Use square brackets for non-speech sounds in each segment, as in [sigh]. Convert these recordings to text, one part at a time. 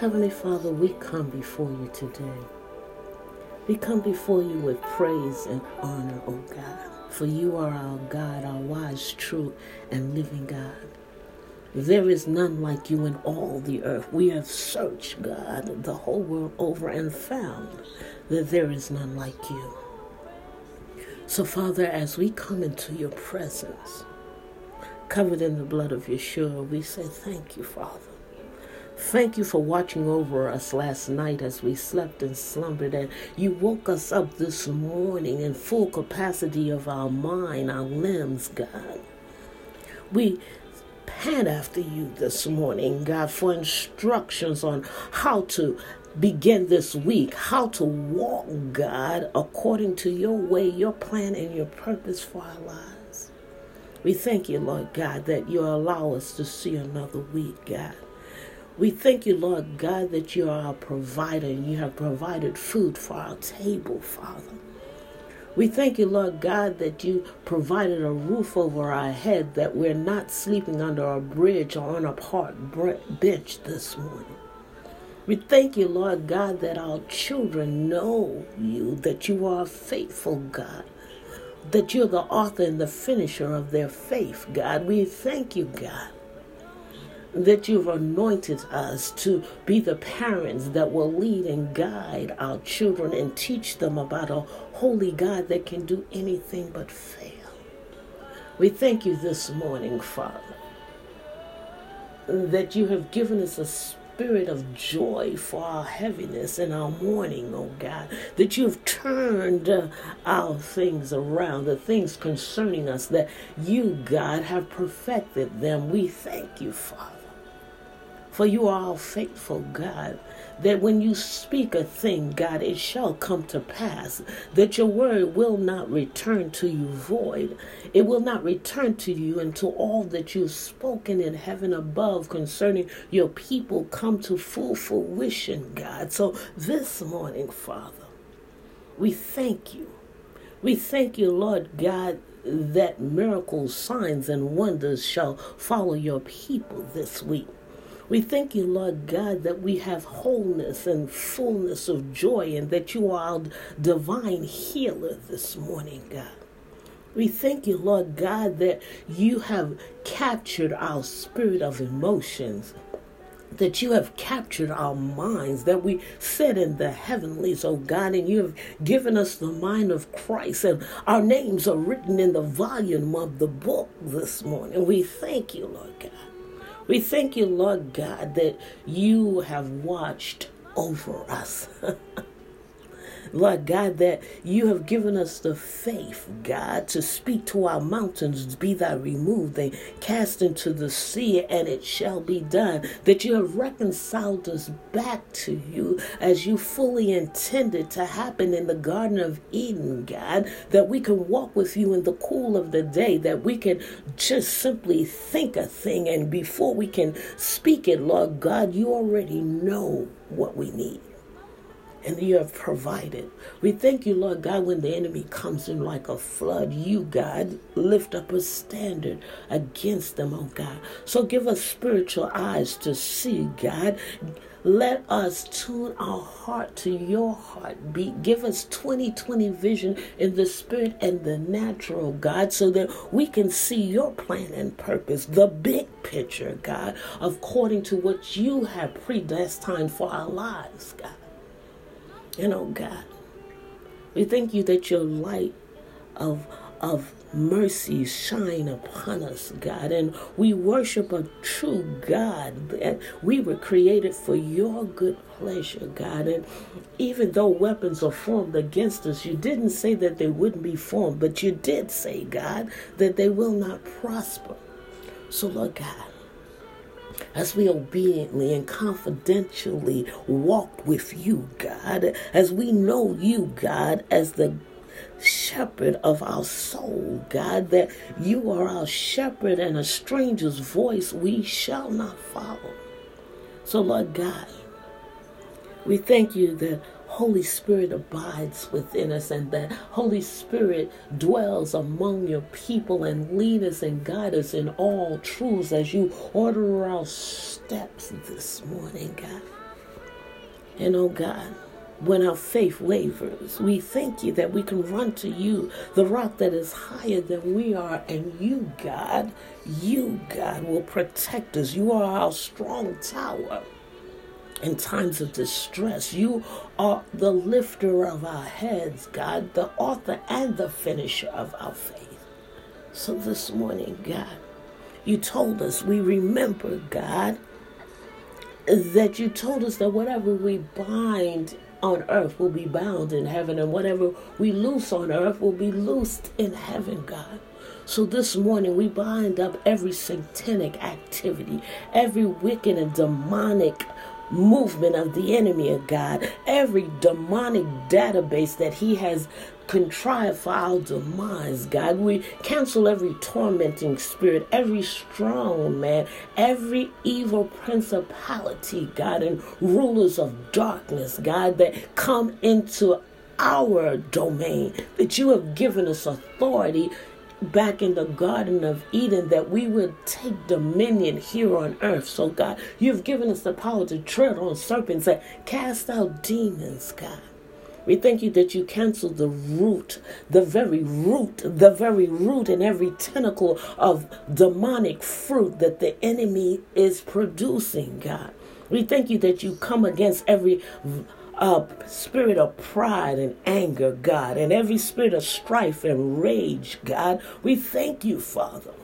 Heavenly Father, we come before you today. We come before you with praise and honor, O God, for you are our God, our wise, true, and living God. There is none like you in all the earth. We have searched, God, the whole world over and found that there is none like you. So, Father, as we come into your presence, covered in the blood of Yeshua, we say thank you, Father. Thank you for watching over us last night as we slept and slumbered, and you woke us up this morning in full capacity of our mind, our limbs, God. We pant after you this morning, God, for instructions on how to begin this week, how to walk, God, according to your way, your plan, and your purpose for our lives. We thank you, Lord God, that you allow us to see another week, God. We thank you, Lord God, that you are our provider and you have provided food for our table, Father. We thank you, Lord God, that you provided a roof over our head, that we're not sleeping under a bridge or on a park bench this morning. We thank you, Lord God, that our children know you, that you are a faithful God, that you're the author and the finisher of their faith, God. We thank you, God that you've anointed us to be the parents that will lead and guide our children and teach them about a holy God that can do anything but fail. We thank you this morning, Father, that you have given us a spirit of joy for our heaviness and our mourning, oh God, that you've turned uh, our things around, the things concerning us, that you, God, have perfected them. We thank you, Father. For you are a faithful God, that when you speak a thing, God, it shall come to pass, that your word will not return to you void. It will not return to you until all that you've spoken in heaven above concerning your people come to full fruition, God. So this morning, Father, we thank you. We thank you, Lord God, that miracles, signs, and wonders shall follow your people this week. We thank you, Lord God, that we have wholeness and fullness of joy and that you are our divine healer this morning, God. We thank you, Lord God, that you have captured our spirit of emotions, that you have captured our minds, that we sit in the heavenlies, oh God, and you have given us the mind of Christ, and our names are written in the volume of the book this morning. We thank you, Lord God. We thank you, Lord God, that you have watched over us. [laughs] Lord God, that you have given us the faith, God, to speak to our mountains, be thou removed, they cast into the sea, and it shall be done. That you have reconciled us back to you as you fully intended to happen in the Garden of Eden, God, that we can walk with you in the cool of the day, that we can just simply think a thing, and before we can speak it, Lord God, you already know what we need and you have provided. We thank you, Lord God, when the enemy comes in like a flood, you, God, lift up a standard against them, oh God. So give us spiritual eyes to see, God. Let us tune our heart to your heart heartbeat. Give us 2020 vision in the spirit and the natural, God, so that we can see your plan and purpose, the big picture, God, according to what you have predestined for our lives, God. And oh God, we thank you that your light of of mercy shine upon us, God. And we worship a true God. And we were created for your good pleasure, God. And even though weapons are formed against us, you didn't say that they wouldn't be formed, but you did say, God, that they will not prosper. So, Lord God, as we obediently and confidentially walk with you, God, as we know you, God, as the shepherd of our soul, God, that you are our shepherd and a stranger's voice we shall not follow. So, Lord God, we thank you that Holy Spirit abides within us and that Holy Spirit dwells among your people and lead us and guide us in all truths as you order our steps this morning, God. And oh God, when our faith wavers, we thank you that we can run to you, the rock that is higher than we are, and you, God, you, God, will protect us. You are our strong tower in times of distress. You are the lifter of our heads, God, the author and the finisher of our faith. So this morning, God, you told us, we remember, God, that you told us that whatever we bind on earth will be bound in heaven, and whatever we loose on earth will be loosed in heaven, God. So this morning we bind up every satanic activity, every wicked and demonic movement of the enemy of God, every demonic database that he has contrived for our demise, God. We cancel every tormenting spirit, every strong man, every evil principality, God, and rulers of darkness, God, that come into our domain, that you have given us authority back in the Garden of Eden that we would take dominion here on earth. So, God, you've given us the power to tread on serpents and cast out demons, God. We thank you that you canceled the root, the very root, the very root and every tentacle of demonic fruit that the enemy is producing, God. We thank you that you come against every uh, spirit of pride and anger, God, and every spirit of strife and rage, God. We thank you, Father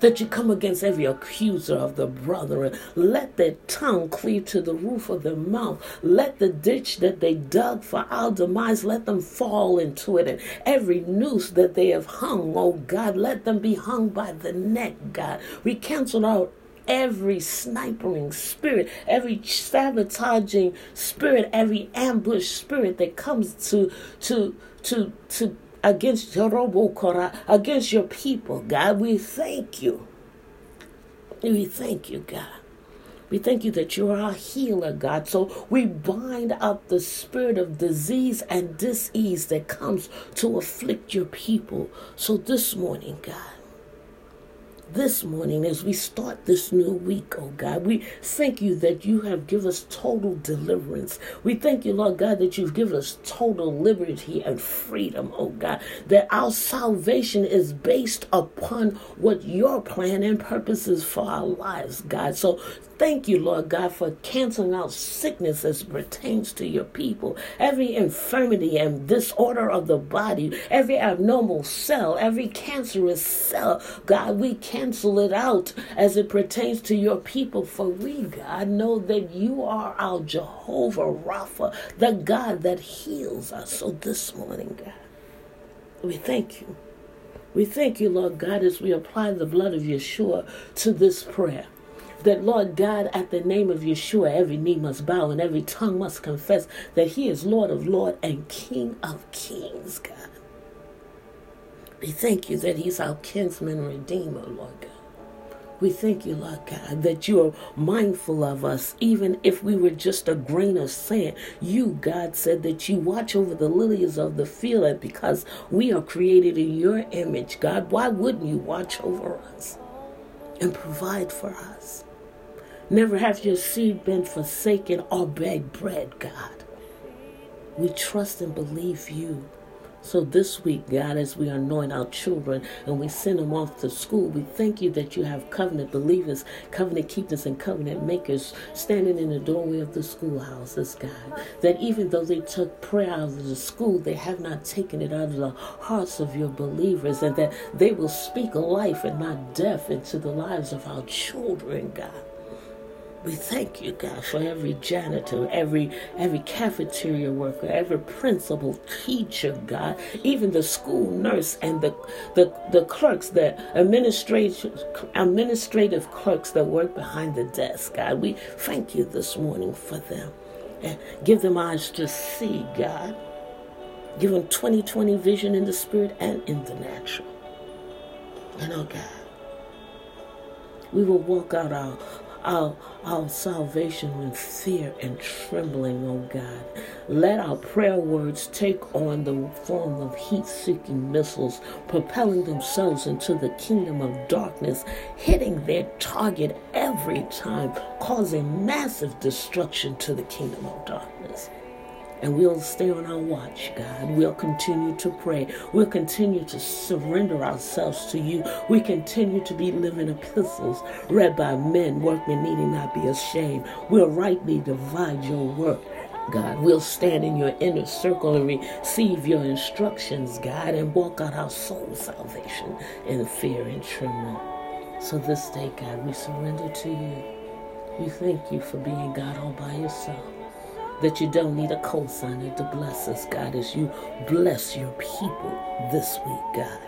that you come against every accuser of the brethren. Let their tongue cleave to the roof of their mouth. Let the ditch that they dug for our demise, let them fall into it. And every noose that they have hung, oh God, let them be hung by the neck, God. We cancel out every snipering spirit, every sabotaging spirit, every ambush spirit that comes to to to to against your against your people, God. We thank you. We thank you, God. We thank you that you are our healer, God. So we bind up the spirit of disease and disease that comes to afflict your people. So this morning, God, this morning as we start this new week, oh God. We thank you that you have given us total deliverance. We thank you, Lord God, that you've given us total liberty and freedom, oh God. That our salvation is based upon what your plan and purpose is for our lives, God. So Thank you, Lord God, for canceling out sickness as pertains to your people. Every infirmity and disorder of the body, every abnormal cell, every cancerous cell, God, we cancel it out as it pertains to your people. For we, God, know that you are our Jehovah Rapha, the God that heals us. So this morning, God, we thank you. We thank you, Lord God, as we apply the blood of Yeshua to this prayer that, Lord God, at the name of Yeshua, every knee must bow and every tongue must confess that He is Lord of Lords and King of Kings, God. We thank you that He's our kinsman redeemer, Lord God. We thank you, Lord God, that you are mindful of us, even if we were just a grain of sand. You, God, said that you watch over the lilies of the field, and because we are created in your image, God, why wouldn't you watch over us and provide for us? Never have your seed been forsaken or beg bread, God. We trust and believe you. So this week, God, as we anoint our children and we send them off to school, we thank you that you have covenant believers, covenant keepers, and covenant makers standing in the doorway of the schoolhouses, God. That even though they took prayer out of the school, they have not taken it out of the hearts of your believers, and that they will speak life and not death into the lives of our children, God. We thank you, God, for every janitor, every every cafeteria worker, every principal, teacher, God, even the school nurse and the the, the clerks, the administrative administrative clerks that work behind the desk, God. We thank you this morning for them. And give them eyes to see, God. Give them 2020 vision in the spirit and in the natural. And oh God, we will walk out our our, salvation with fear and trembling, oh God. Let our prayer words take on the form of heat seeking missiles, propelling themselves into the kingdom of darkness, hitting their target every time, causing massive destruction to the kingdom of darkness. And we'll stay on our watch, God. We'll continue to pray. We'll continue to surrender ourselves to you. We continue to be living epistles read by men, workmen needing not be ashamed. We'll rightly divide your word. God, we'll stand in your inner circle and receive your instructions, God, and walk out our soul salvation in fear and trembling. So this day, God, we surrender to you. We thank you for being God all by yourself that you don't need a cosigner to bless us, God, as you bless your people this week, God.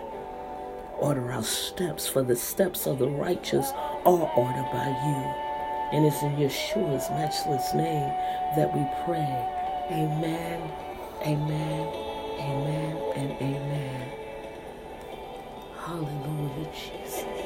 Order our steps, for the steps of the righteous are ordered by you. And it's in Yeshua's matchless name that we pray. Amen, amen, amen, and amen. Hallelujah, Jesus.